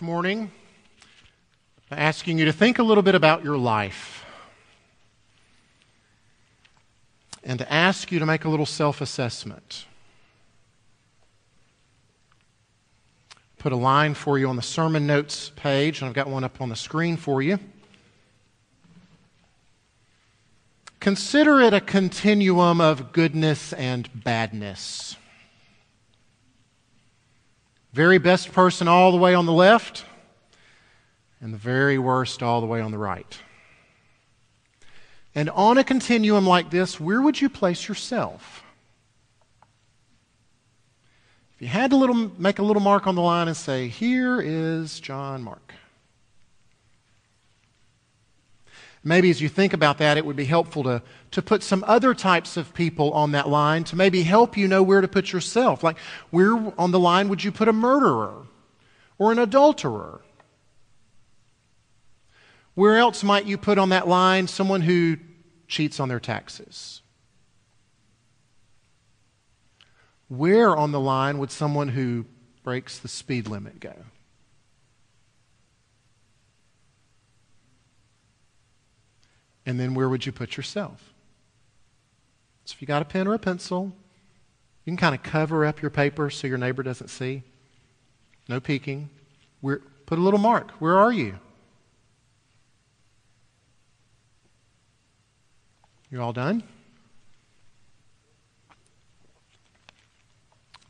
Morning, asking you to think a little bit about your life and to ask you to make a little self assessment. Put a line for you on the sermon notes page, and I've got one up on the screen for you. Consider it a continuum of goodness and badness. Very best person all the way on the left, and the very worst all the way on the right. And on a continuum like this, where would you place yourself? If you had to little, make a little mark on the line and say, Here is John Mark. Maybe as you think about that, it would be helpful to, to put some other types of people on that line to maybe help you know where to put yourself. Like, where on the line would you put a murderer or an adulterer? Where else might you put on that line someone who cheats on their taxes? Where on the line would someone who breaks the speed limit go? And then where would you put yourself? So if you got a pen or a pencil, you can kind of cover up your paper so your neighbor doesn't see. No peeking. We're, put a little mark. Where are you? You all done?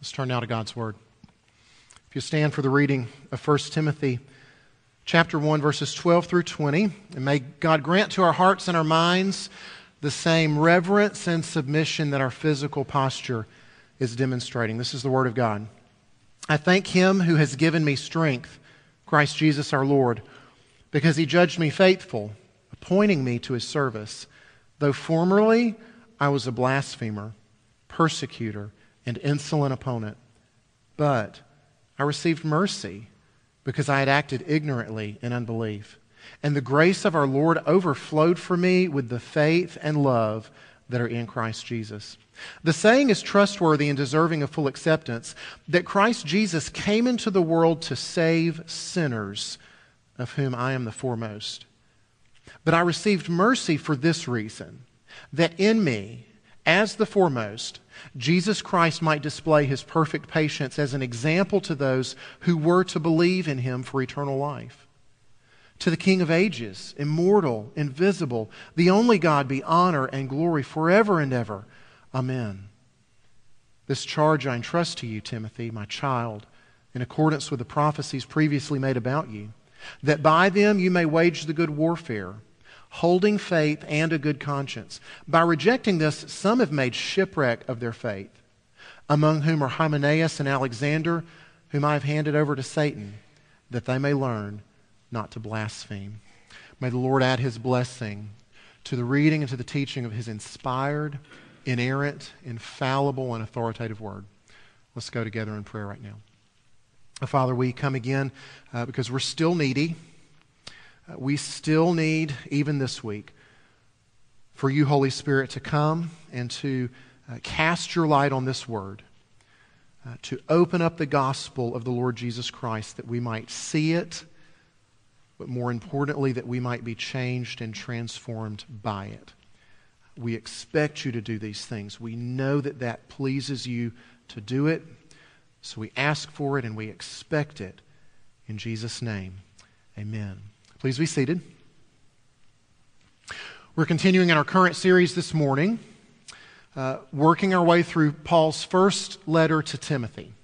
Let's turn now to God's Word. If you stand for the reading of 1 Timothy chapter 1, verses 12 through 20. And may God grant to our hearts and our minds the same reverence and submission that our physical posture is demonstrating. This is the Word of God. I thank Him who has given me strength, Christ Jesus our Lord, because He judged me faithful, appointing me to His service, though formerly I was a blasphemer, persecutor, and insolent opponent. But I received mercy because I had acted ignorantly in unbelief. And the grace of our Lord overflowed for me with the faith and love that are in Christ Jesus. The saying is trustworthy and deserving of full acceptance that Christ Jesus came into the world to save sinners, of whom I am the foremost. But I received mercy for this reason that in me, as the foremost, Jesus Christ might display his perfect patience as an example to those who were to believe in him for eternal life. To the King of ages, immortal, invisible, the only God, be honor and glory forever and ever. Amen. This charge I entrust to you, Timothy, my child, in accordance with the prophecies previously made about you, that by them you may wage the good warfare holding faith and a good conscience. By rejecting this, some have made shipwreck of their faith, among whom are Hymenaeus and Alexander, whom I have handed over to Satan, that they may learn not to blaspheme. May the Lord add his blessing to the reading and to the teaching of his inspired, inerrant, infallible, and authoritative word. Let's go together in prayer right now. Father, we come again uh, because we're still needy. We still need, even this week, for you, Holy Spirit, to come and to uh, cast your light on this word, uh, to open up the gospel of the Lord Jesus Christ that we might see it, but more importantly, that we might be changed and transformed by it. We expect you to do these things. We know that that pleases you to do it. So we ask for it and we expect it. In Jesus' name, amen. Please be seated. We're continuing in our current series this morning, uh, working our way through Paul's first letter to Timothy.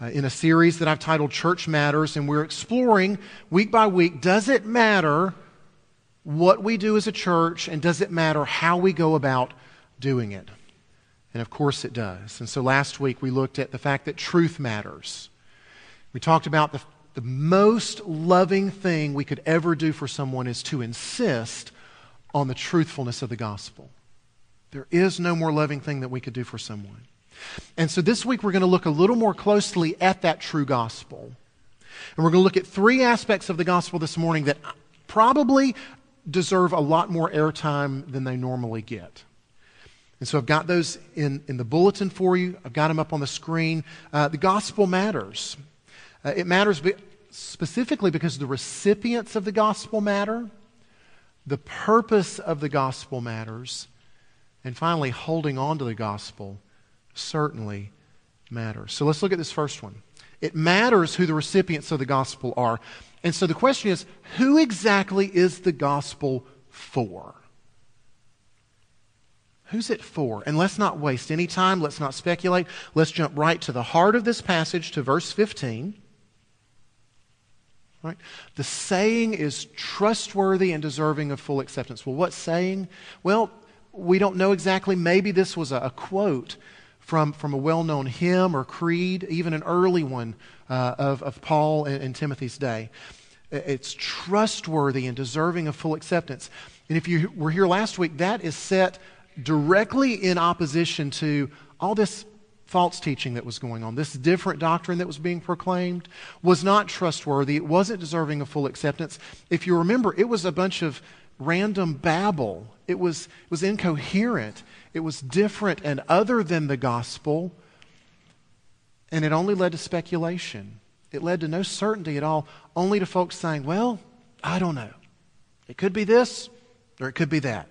Uh, in a series that I've titled Church Matters, and we're exploring week by week does it matter what we do as a church, and does it matter how we go about doing it? And of course it does. And so last week we looked at the fact that truth matters. We talked about the the most loving thing we could ever do for someone is to insist on the truthfulness of the gospel. There is no more loving thing that we could do for someone. And so this week we're going to look a little more closely at that true gospel. And we're going to look at three aspects of the gospel this morning that probably deserve a lot more airtime than they normally get. And so I've got those in, in the bulletin for you. I've got them up on the screen. Uh, the gospel matters. Uh, it matters specifically because the recipients of the gospel matter, the purpose of the gospel matters, and finally, holding on to the gospel certainly matters. So let's look at this first one. It matters who the recipients of the gospel are. And so the question is who exactly is the gospel for? Who's it for? And let's not waste any time. Let's not speculate. Let's jump right to the heart of this passage, to verse 15. Right? The saying is trustworthy and deserving of full acceptance. Well, what saying? Well, we don't know exactly. Maybe this was a, a quote from, from a well known hymn or creed, even an early one uh, of, of Paul and, and Timothy's day. It's trustworthy and deserving of full acceptance. And if you were here last week, that is set directly in opposition to all this false teaching that was going on. This different doctrine that was being proclaimed was not trustworthy. It wasn't deserving of full acceptance. If you remember, it was a bunch of random babble. It was, it was incoherent. It was different and other than the gospel. And it only led to speculation. It led to no certainty at all, only to folks saying, well, I don't know. It could be this or it could be that.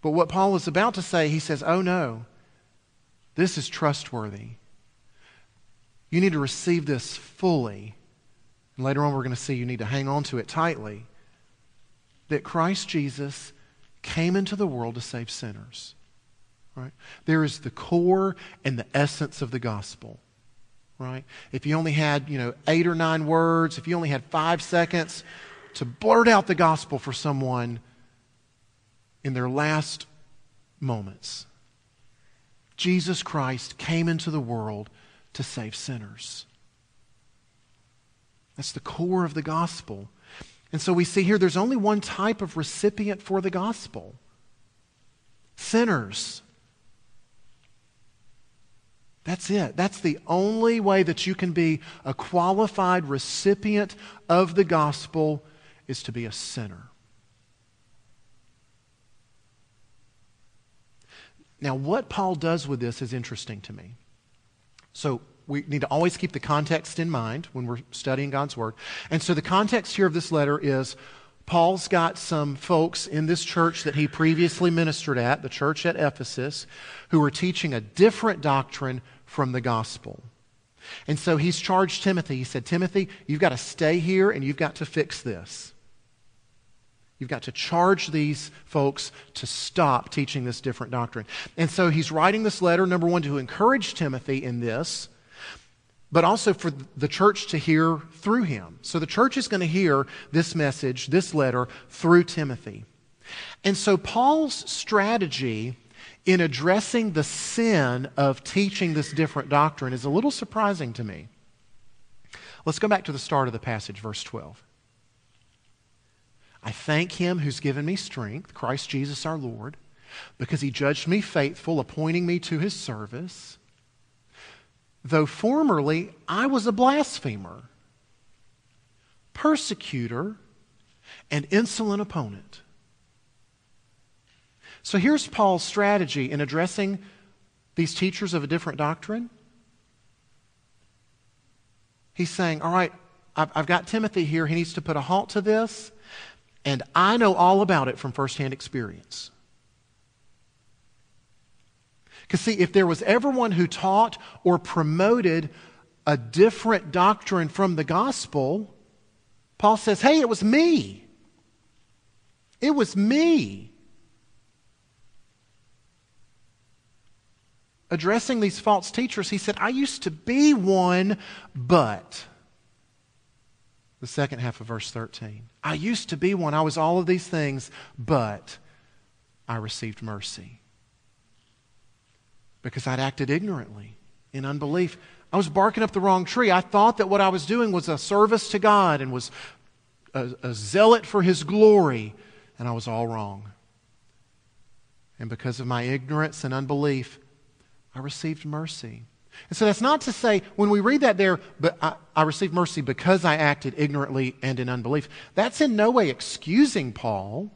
But what Paul is about to say, he says, Oh no, this is trustworthy. You need to receive this fully. And later on, we're going to see you need to hang on to it tightly. That Christ Jesus came into the world to save sinners. Right? There is the core and the essence of the gospel. Right? If you only had, you know, eight or nine words, if you only had five seconds to blurt out the gospel for someone, in their last moments. Jesus Christ came into the world to save sinners. That's the core of the gospel. And so we see here there's only one type of recipient for the gospel sinners. That's it. That's the only way that you can be a qualified recipient of the gospel is to be a sinner. Now, what Paul does with this is interesting to me. So, we need to always keep the context in mind when we're studying God's Word. And so, the context here of this letter is Paul's got some folks in this church that he previously ministered at, the church at Ephesus, who were teaching a different doctrine from the gospel. And so he's charged Timothy. He said, Timothy, you've got to stay here and you've got to fix this. You've got to charge these folks to stop teaching this different doctrine. And so he's writing this letter, number one, to encourage Timothy in this, but also for the church to hear through him. So the church is going to hear this message, this letter, through Timothy. And so Paul's strategy in addressing the sin of teaching this different doctrine is a little surprising to me. Let's go back to the start of the passage, verse 12. I thank him who's given me strength, Christ Jesus our Lord, because he judged me faithful, appointing me to his service. Though formerly I was a blasphemer, persecutor, and insolent opponent. So here's Paul's strategy in addressing these teachers of a different doctrine. He's saying, All right, I've, I've got Timothy here. He needs to put a halt to this. And I know all about it from firsthand experience. Because, see, if there was ever one who taught or promoted a different doctrine from the gospel, Paul says, hey, it was me. It was me. Addressing these false teachers, he said, I used to be one, but the second half of verse 13. I used to be one. I was all of these things, but I received mercy. Because I'd acted ignorantly in unbelief. I was barking up the wrong tree. I thought that what I was doing was a service to God and was a, a zealot for His glory, and I was all wrong. And because of my ignorance and unbelief, I received mercy. And so that's not to say, when we read that there, but I, I, received mercy because I acted ignorantly and in unbelief, that's in no way excusing Paul.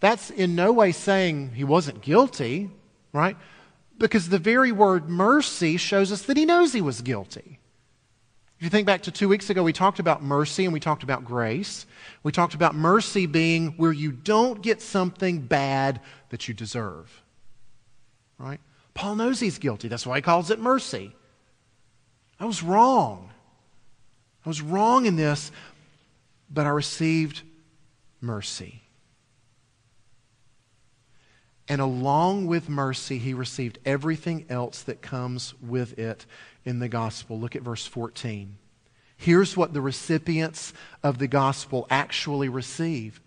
That's in no way saying he wasn't guilty, right? Because the very word mercy shows us that he knows he was guilty. If you think back to two weeks ago, we talked about mercy and we talked about grace. We talked about mercy being where you don't get something bad that you deserve. Right? Paul knows he's guilty. That's why he calls it mercy. I was wrong. I was wrong in this, but I received mercy. And along with mercy, he received everything else that comes with it in the gospel. Look at verse 14. Here's what the recipients of the gospel actually receive.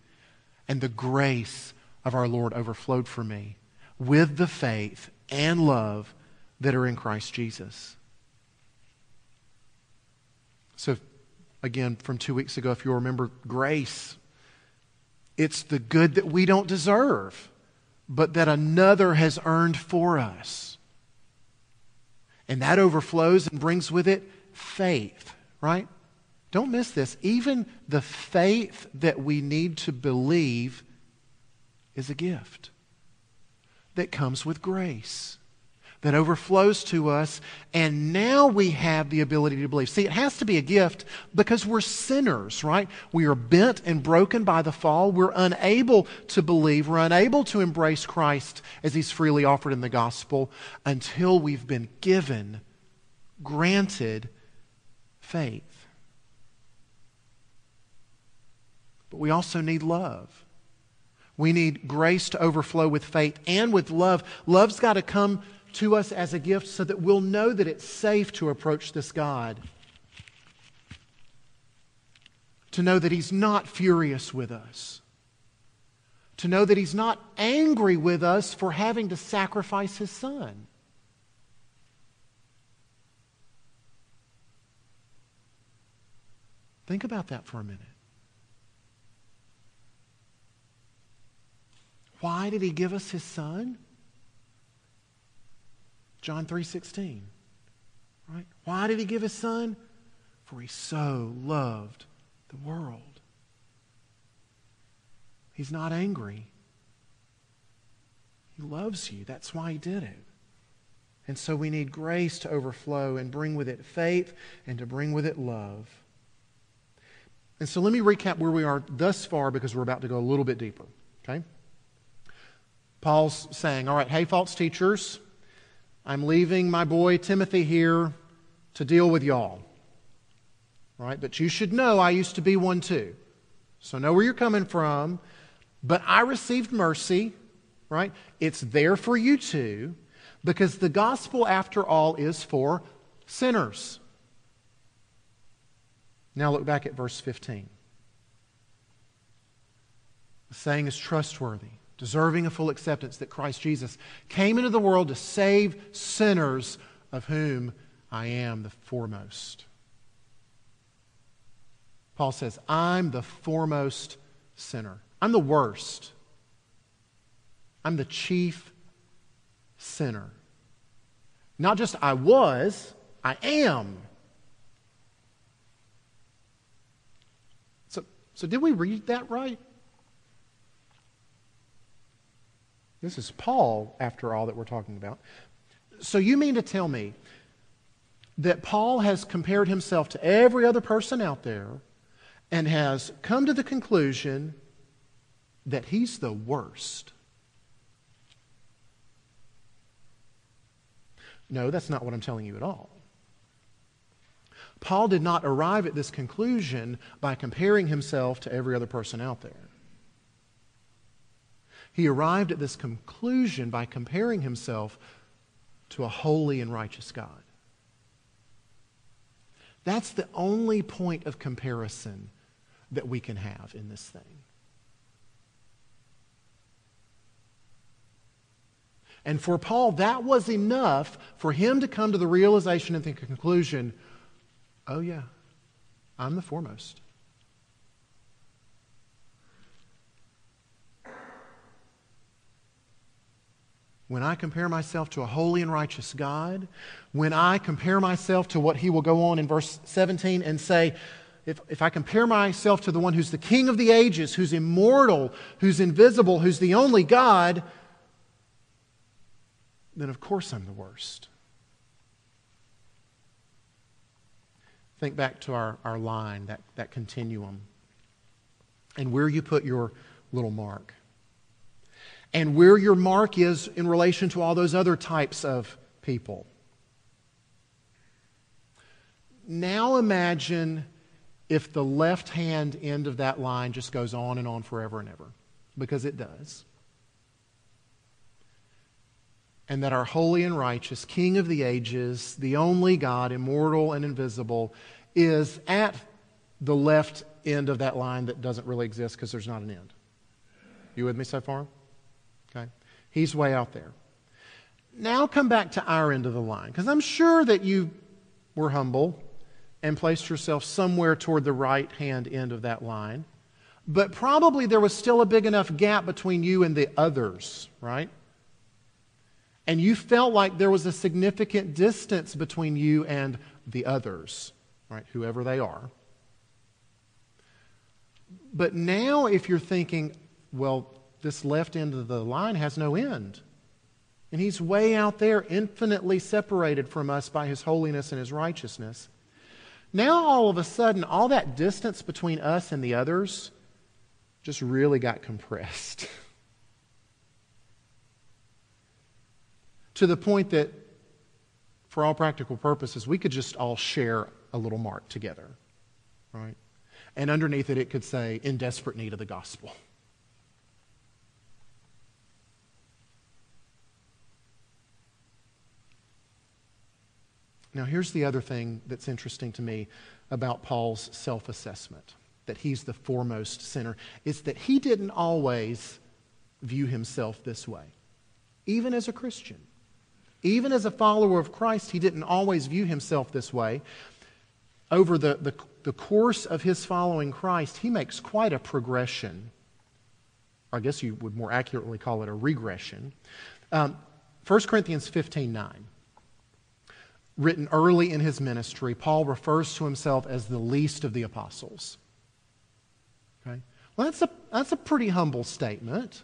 And the grace of our Lord overflowed for me with the faith and love that are in Christ Jesus. So, again, from two weeks ago, if you remember, grace, it's the good that we don't deserve but that another has earned for us. And that overflows and brings with it faith, right? Don't miss this. Even the faith that we need to believe is a gift that comes with grace that overflows to us, and now we have the ability to believe. See, it has to be a gift because we're sinners, right? We are bent and broken by the fall. We're unable to believe. We're unable to embrace Christ as He's freely offered in the gospel until we've been given, granted faith. But we also need love. We need grace to overflow with faith and with love. Love's got to come to us as a gift so that we'll know that it's safe to approach this God. To know that He's not furious with us. To know that He's not angry with us for having to sacrifice His Son. Think about that for a minute. Why did he give us his son? John 3:16. Right? Why did he give his son? For he so loved the world. He's not angry. He loves you. That's why he did it. And so we need grace to overflow and bring with it faith and to bring with it love. And so let me recap where we are thus far because we're about to go a little bit deeper. Okay? Paul's saying, all right, hey, false teachers, I'm leaving my boy Timothy here to deal with y'all. Right? But you should know I used to be one too. So know where you're coming from. But I received mercy, right? It's there for you too, because the gospel, after all, is for sinners. Now look back at verse 15. The saying is trustworthy deserving of full acceptance, that Christ Jesus came into the world to save sinners, of whom I am the foremost. Paul says, I'm the foremost sinner. I'm the worst. I'm the chief sinner. Not just I was, I am. So, so did we read that right? This is Paul, after all, that we're talking about. So you mean to tell me that Paul has compared himself to every other person out there and has come to the conclusion that he's the worst? No, that's not what I'm telling you at all. Paul did not arrive at this conclusion by comparing himself to every other person out there. He arrived at this conclusion by comparing himself to a holy and righteous God. That's the only point of comparison that we can have in this thing. And for Paul, that was enough for him to come to the realization and the conclusion oh, yeah, I'm the foremost. When I compare myself to a holy and righteous God, when I compare myself to what he will go on in verse 17 and say, if, if I compare myself to the one who's the king of the ages, who's immortal, who's invisible, who's the only God, then of course I'm the worst. think back to our, our line, that, that continuum, and where you put your little mark. And where your mark is in relation to all those other types of people. Now imagine if the left hand end of that line just goes on and on forever and ever, because it does. And that our holy and righteous King of the ages, the only God, immortal and invisible, is at the left end of that line that doesn't really exist because there's not an end. You with me so far? He's way out there. Now come back to our end of the line because I'm sure that you were humble and placed yourself somewhere toward the right hand end of that line. But probably there was still a big enough gap between you and the others, right? And you felt like there was a significant distance between you and the others, right? Whoever they are. But now, if you're thinking, well, this left end of the line has no end. And he's way out there, infinitely separated from us by his holiness and his righteousness. Now, all of a sudden, all that distance between us and the others just really got compressed. to the point that, for all practical purposes, we could just all share a little mark together, right? And underneath it, it could say, in desperate need of the gospel. Now, here's the other thing that's interesting to me about Paul's self assessment that he's the foremost sinner is that he didn't always view himself this way, even as a Christian. Even as a follower of Christ, he didn't always view himself this way. Over the, the, the course of his following Christ, he makes quite a progression. I guess you would more accurately call it a regression. Um, 1 Corinthians 15 9 written early in his ministry, Paul refers to himself as the least of the apostles. Okay? Well, that's a, that's a pretty humble statement,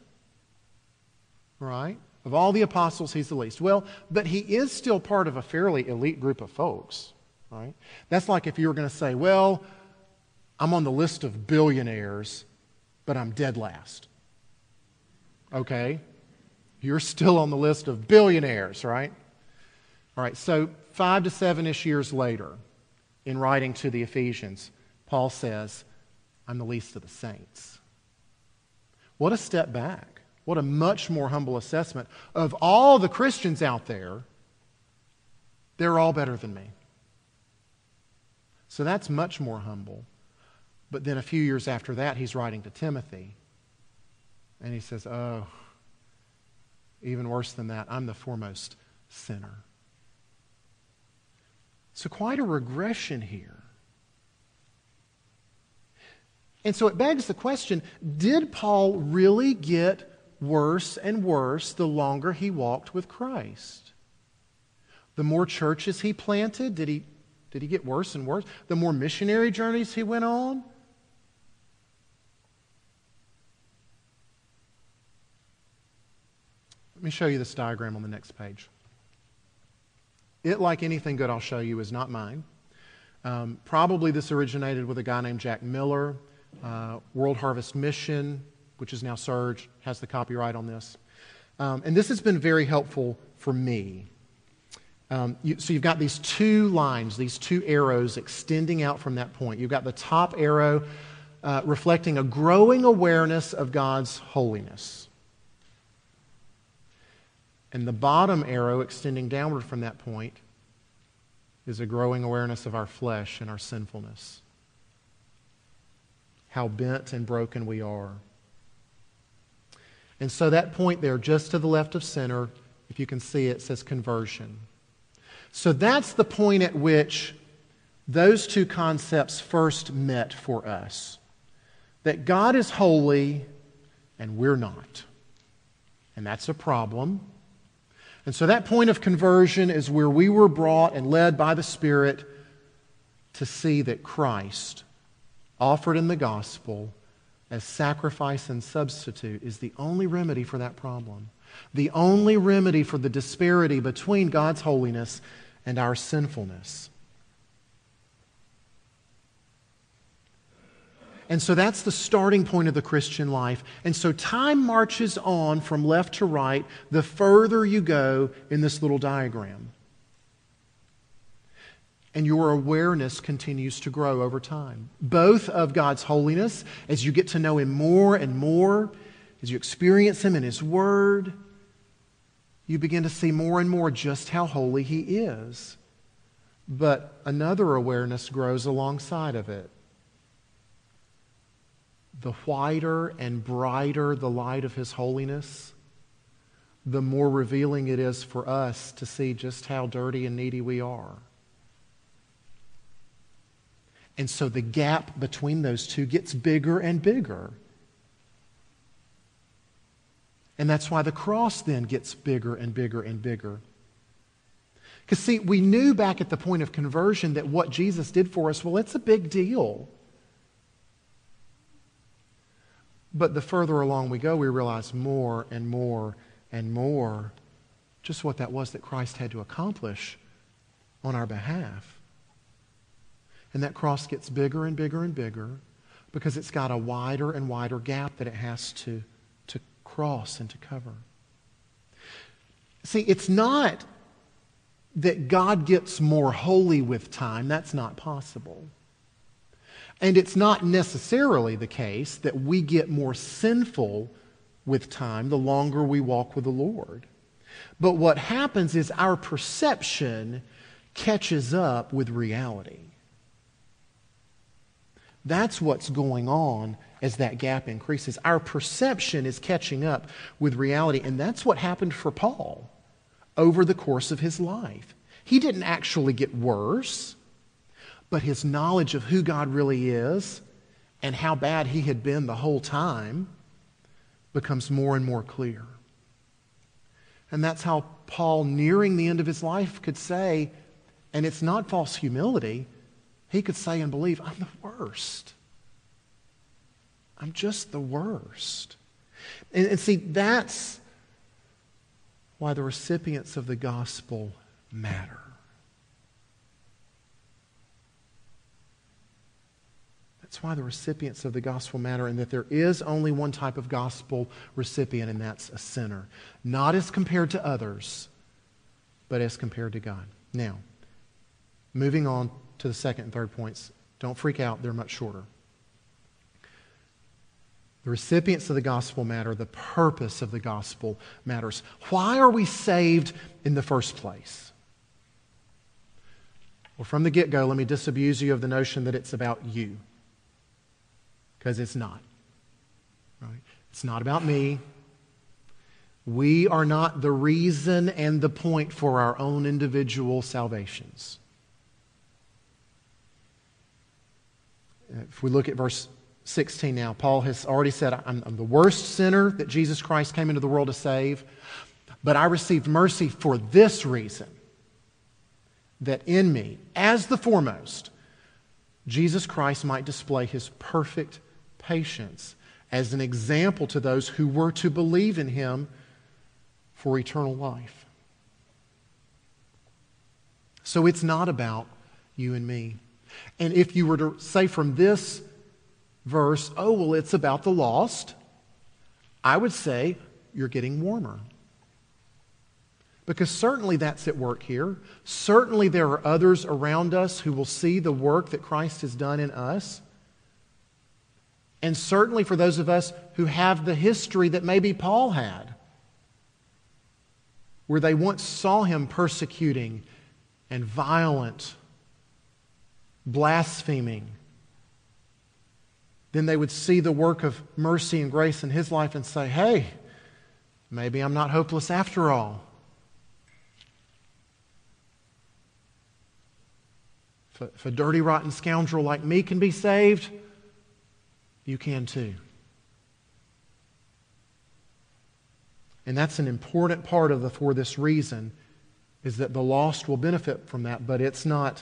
right? Of all the apostles, he's the least. Well, but he is still part of a fairly elite group of folks, right? That's like if you were going to say, well, I'm on the list of billionaires, but I'm dead last. Okay? You're still on the list of billionaires, right? All right, so five to seven ish years later, in writing to the Ephesians, Paul says, I'm the least of the saints. What a step back. What a much more humble assessment. Of all the Christians out there, they're all better than me. So that's much more humble. But then a few years after that, he's writing to Timothy. And he says, Oh, even worse than that, I'm the foremost sinner. So, quite a regression here. And so it begs the question did Paul really get worse and worse the longer he walked with Christ? The more churches he planted, did he, did he get worse and worse? The more missionary journeys he went on? Let me show you this diagram on the next page. It, like anything good I'll show you, is not mine. Um, probably this originated with a guy named Jack Miller. Uh, World Harvest Mission, which is now Serge, has the copyright on this. Um, and this has been very helpful for me. Um, you, so you've got these two lines, these two arrows extending out from that point. You've got the top arrow uh, reflecting a growing awareness of God's holiness. And the bottom arrow extending downward from that point is a growing awareness of our flesh and our sinfulness. How bent and broken we are. And so that point there, just to the left of center, if you can see it, says conversion. So that's the point at which those two concepts first met for us that God is holy and we're not. And that's a problem and so that point of conversion is where we were brought and led by the Spirit to see that Christ, offered in the gospel as sacrifice and substitute, is the only remedy for that problem. The only remedy for the disparity between God's holiness and our sinfulness. And so that's the starting point of the Christian life. And so time marches on from left to right the further you go in this little diagram. And your awareness continues to grow over time, both of God's holiness as you get to know Him more and more, as you experience Him in His Word, you begin to see more and more just how holy He is. But another awareness grows alongside of it the whiter and brighter the light of His holiness, the more revealing it is for us to see just how dirty and needy we are. And so the gap between those two gets bigger and bigger. And that's why the cross then gets bigger and bigger and bigger. Because, see, we knew back at the point of conversion that what Jesus did for us, well, it's a big deal. But the further along we go, we realize more and more and more just what that was that Christ had to accomplish on our behalf. And that cross gets bigger and bigger and bigger because it's got a wider and wider gap that it has to, to cross and to cover. See, it's not that God gets more holy with time. That's not possible. And it's not necessarily the case that we get more sinful with time the longer we walk with the Lord. But what happens is our perception catches up with reality. That's what's going on as that gap increases. Our perception is catching up with reality, and that's what happened for Paul over the course of his life. He didn't actually get worse but his knowledge of who God really is and how bad he had been the whole time becomes more and more clear. And that's how Paul, nearing the end of his life, could say, and it's not false humility, he could say and believe, I'm the worst. I'm just the worst. And, and see, that's why the recipients of the gospel matter. That's why the recipients of the gospel matter, and that there is only one type of gospel recipient, and that's a sinner. Not as compared to others, but as compared to God. Now, moving on to the second and third points. Don't freak out, they're much shorter. The recipients of the gospel matter, the purpose of the gospel matters. Why are we saved in the first place? Well, from the get go, let me disabuse you of the notion that it's about you because it's not. Right? It's not about me. We are not the reason and the point for our own individual salvations. If we look at verse 16 now, Paul has already said, I'm, I'm, the worst sinner that Jesus Christ came into the world to save, but I received mercy for this reason that in me, as the foremost, Jesus Christ might display his perfect patience as an example to those who were to believe in him for eternal life. So it's not about you and me. And if you were to say from this verse, oh, well, it's about the lost, I would say you're getting warmer. Because certainly that's at work here. Certainly there are others around us who will see the work that Christ has done in us. And certainly for those of us who have the history that maybe Paul had, where they once saw him persecuting and violent, blaspheming. Then they would see the work of mercy and grace in his life and say, hey, maybe I'm not hopeless after all. If a, dirty, rotten scoundrel like me can be saved, you can too. And that's an important part of the for this reason is that the lost will benefit from that, but it's not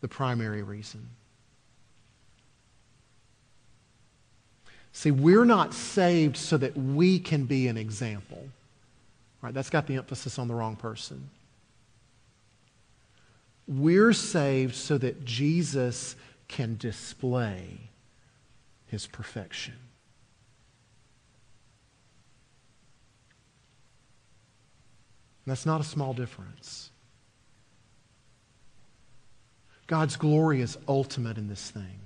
the primary reason. See, we're not saved so that we can be an example. Right? That's got the emphasis on the wrong person. We're saved so that Jesus can display his perfection. that's not a small difference. God's glory is ultimate in this thing.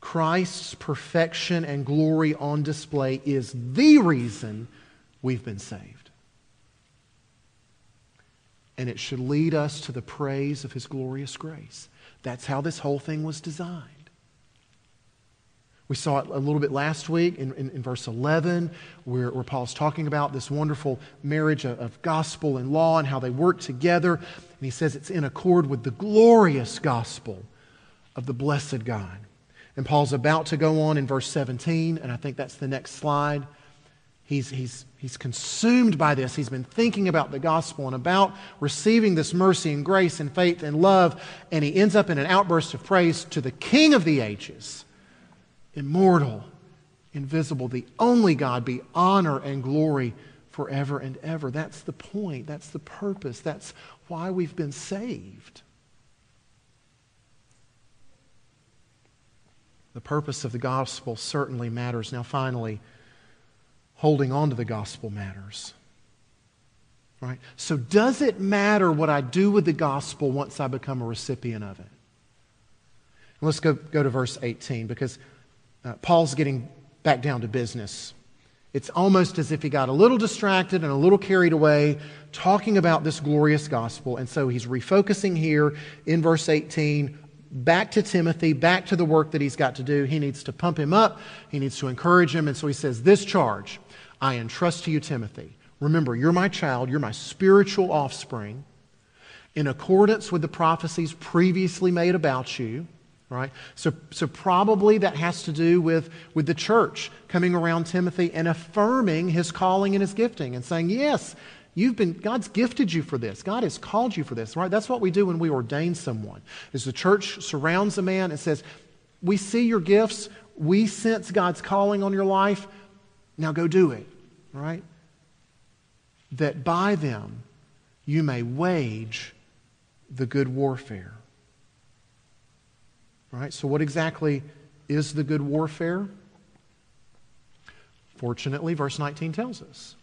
Christ's perfection and glory on display is the reason we've been saved. And it should lead us to the praise of his glorious grace. That's how this whole thing was designed. We saw it a little bit last week in, in, in verse 11, where, where, Paul's talking about this wonderful marriage of, of gospel and law and how they work together. And he says it's in accord with the glorious gospel of the blessed God. And Paul's about to go on in verse 17, and I think that's the next slide. He's, he's, he's consumed by this. He's been thinking about the gospel and about receiving this mercy and grace and faith and love, and he ends up in an outburst of praise to the King of the ages immortal, invisible, the only God, be honor and glory forever and ever. That's the point. That's the purpose. That's why we've been saved. The purpose of the gospel certainly matters. Now, finally, holding on to the gospel matters. Right? So, does it matter what I do with the gospel once I become a recipient of it? let's go, go to verse 18 because uh, Paul's getting back down to business. It's almost as if he got a little distracted and a little carried away talking about this glorious gospel. And so he's refocusing here in verse 18 back to Timothy, back to the work that he's got to do. He needs to pump him up, he needs to encourage him. And so he says, This charge I entrust to you, Timothy. Remember, you're my child, you're my spiritual offspring. In accordance with the prophecies previously made about you, right? So, so probably that has to do with, with the church coming around Timothy and affirming his calling and his gifting and saying, yes, you've been, God's gifted you for this. God has called you for this, right? That's what we do when we ordain someone, is the church surrounds a man and says, we see your gifts. We sense God's calling on your life. Now go do it, right? That by them you may wage the good warfare. Right. so what exactly is the good warfare? Fortunately, verse 19 tells us.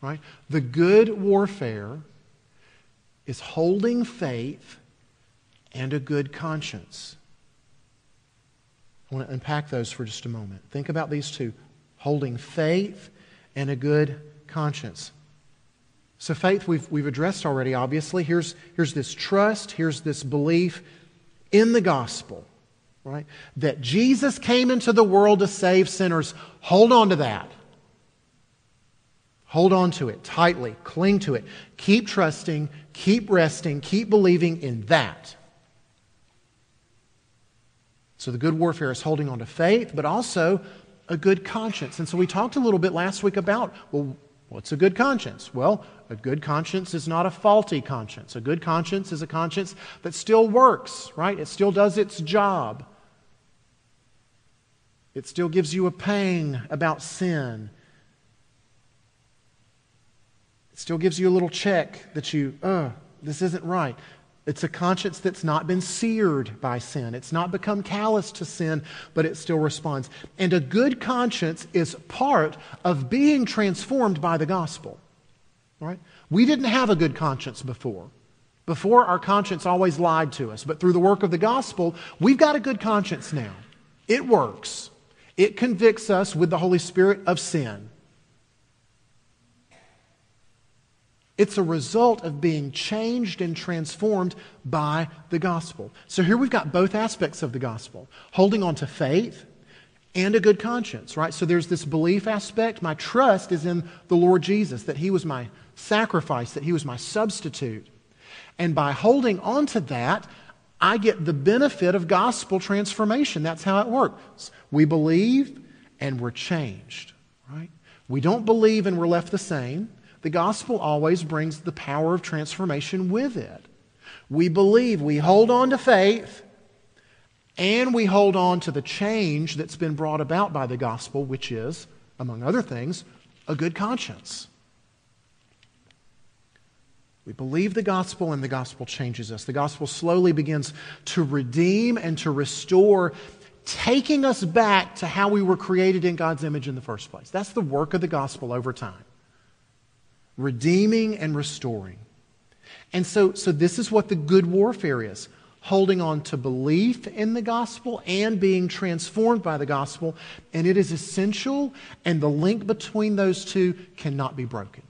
Right? The good warfare is holding faith and a good conscience. I want to unpack those for just a moment. Think about these two holding faith and a good conscience. So, faith we've, we've addressed already, obviously. Here's, here's this trust, here's this belief in the gospel, right? That Jesus came into the world to save sinners. Hold on to that. Hold on to it tightly, cling to it. Keep trusting, keep resting, keep believing in that. So the good warfare is holding on to faith, but also a good conscience. And so we talked a little bit last week about, well, what's a good conscience? Well, a good conscience is not a faulty conscience. A good conscience is a conscience that still works, right? It still does its job. It still gives you a pang about sin. It still gives you a little check that you, uh, this isn't right. It's a conscience that's not been seared by sin. It's not become callous to sin, but it still responds. And a good conscience is part of being transformed by the gospel. Right? We didn't have a good conscience before. Before, our conscience always lied to us. But through the work of the gospel, we've got a good conscience now. It works, it convicts us with the Holy Spirit of sin. It's a result of being changed and transformed by the gospel. So here we've got both aspects of the gospel holding on to faith and a good conscience, right? So there's this belief aspect. My trust is in the Lord Jesus, that He was my sacrifice, that he was my substitute. And by holding on to that, I get the benefit of gospel transformation. That's how it works. We believe and we're changed, right? We don't believe and we're left the same. The gospel always brings the power of transformation with it. We believe, we hold on to faith, and we hold on to the change that's been brought about by the gospel, which is, among other things, a good conscience. We believe the gospel, and the gospel changes us. The gospel slowly begins to redeem and to restore, taking us back to how we were created in God's image in the first place. That's the work of the gospel over time redeeming and restoring. And so, so this is what the good warfare is holding on to belief in the gospel and being transformed by the gospel. And it is essential, and the link between those two cannot be broken.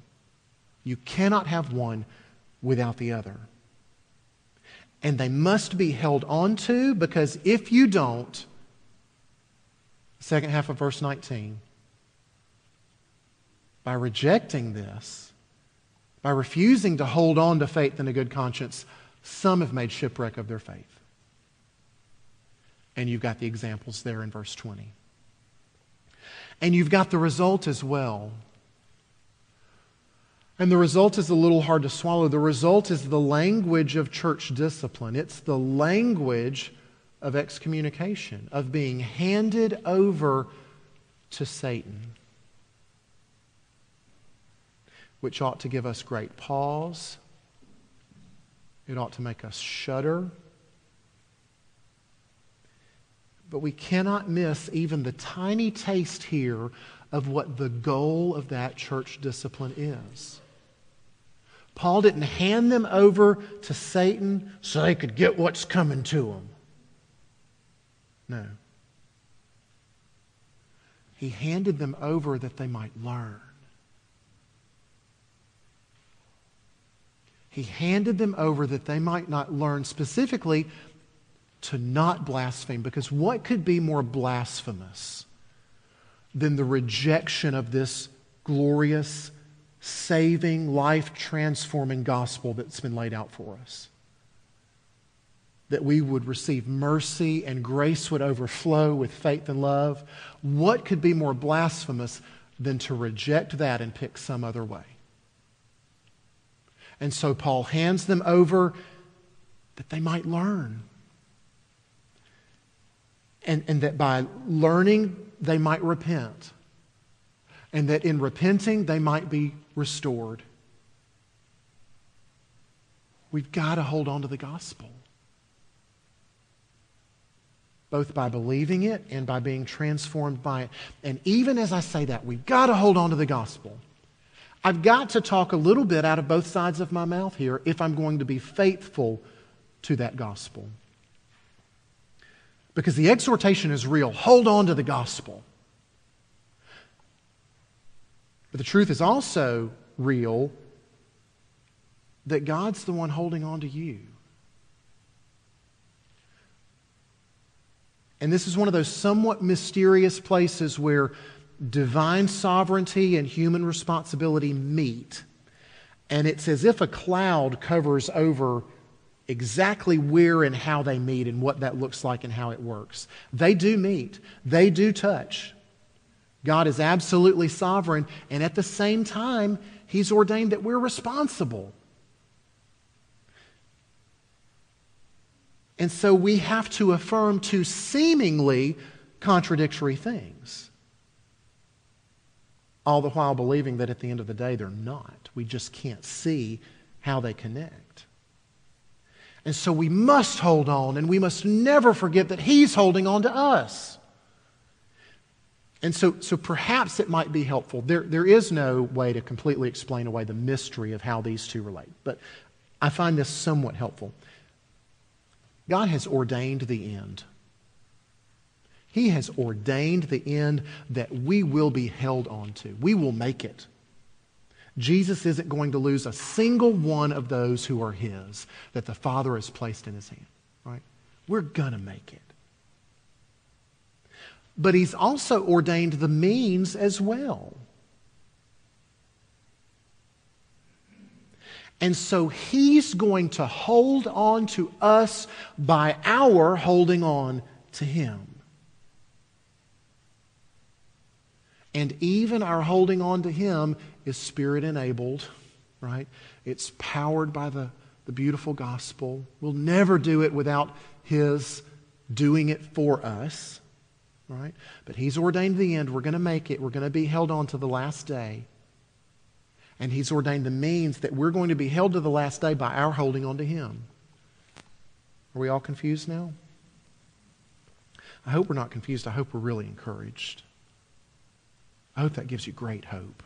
You cannot have one without the other. And they must be held on to because if you don't, second half of verse 19, by rejecting this, by refusing to hold on to faith and a good conscience, some have made shipwreck of their faith. And you've got the examples there in verse 20. And you've got the result as well. And the result is a little hard to swallow. The result is the language of church discipline. It's the language of excommunication, of being handed over to Satan, which ought to give us great pause. It ought to make us shudder. But we cannot miss even the tiny taste here of what the goal of that church discipline is. Paul didn't hand them over to Satan so they could get what's coming to them. No. He handed them over that they might learn. He handed them over that they might not learn specifically to not blaspheme. Because what could be more blasphemous than the rejection of this glorious saving, life transforming gospel that's been laid out for us. That we would receive mercy and grace would overflow with faith and love. What could be more blasphemous than to reject that and pick some other way? And so Paul hands them over that they might learn. And, and that by learning, they might repent and that in repenting they might be restored. We've got to hold on to the gospel, both by believing it and by being transformed by it. And even as I say that, we've got to hold on to the gospel. I've got to talk a little bit out of both sides of my mouth here if I'm going to be faithful to that gospel. Because the exhortation is real. Hold on to the gospel. But the truth is also real that God's the one holding on to you. And this is one of those somewhat mysterious places where divine sovereignty and human responsibility meet. And it's as if a cloud covers over exactly where and how they meet and what that looks like and how it works. They do meet, they do touch. God is absolutely sovereign, and at the same time, He's ordained that we're responsible. And so we have to affirm two seemingly contradictory things, all the while believing that at the end of the day they're not. We just can't see how they connect. And so we must hold on, and we must never forget that He's holding on to us. And so, so perhaps it might be helpful. There, there is no way to completely explain away the mystery of how these two relate, but I find this somewhat helpful. God has ordained the end. He has ordained the end that we will be held on to. We will make it. Jesus isn't going to lose a single one of those who are His that the Father has placed in His hand, right? We're going to make it but he's also ordained the means as well. And so he's going to hold on to us by our holding on to him. And even our holding on to him is spirit enabled, right? It's powered by the, the beautiful gospel. We'll never do it without his doing it for us right? But He's ordained the end. We're going to make it. We're going to be held on to the last day. And He's ordained the means that we're going to be held to the last day by our holding on to Him. Are we all confused now? I hope we're not confused. I hope we're really encouraged. I hope that gives you great hope.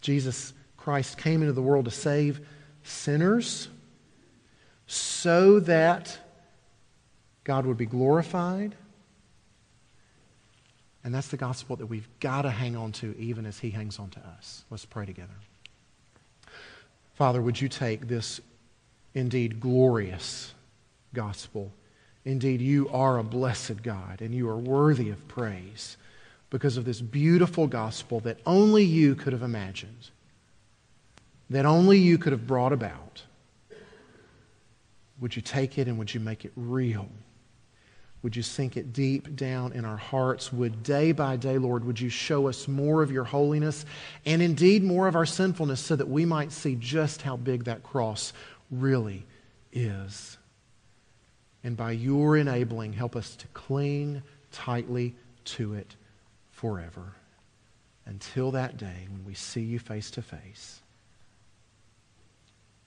Jesus Christ came into the world to save sinners so that God would be glorified. And that's the gospel that we've got to hang on to even as He hangs on to us. Let's pray together. Father, would you take this indeed glorious gospel? Indeed, you are a blessed God and you are worthy of praise because of this beautiful gospel that only you could have imagined, that only you could have brought about. Would you take it and would you make it real? Would you sink it deep down in our hearts? Would day by day, Lord, would you show us more of your holiness and indeed more of our sinfulness so that we might see just how big that cross really is? And by your enabling, help us to cling tightly to it forever until that day when we see you face to face.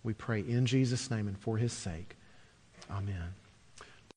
We pray in Jesus' name and for his sake. Amen.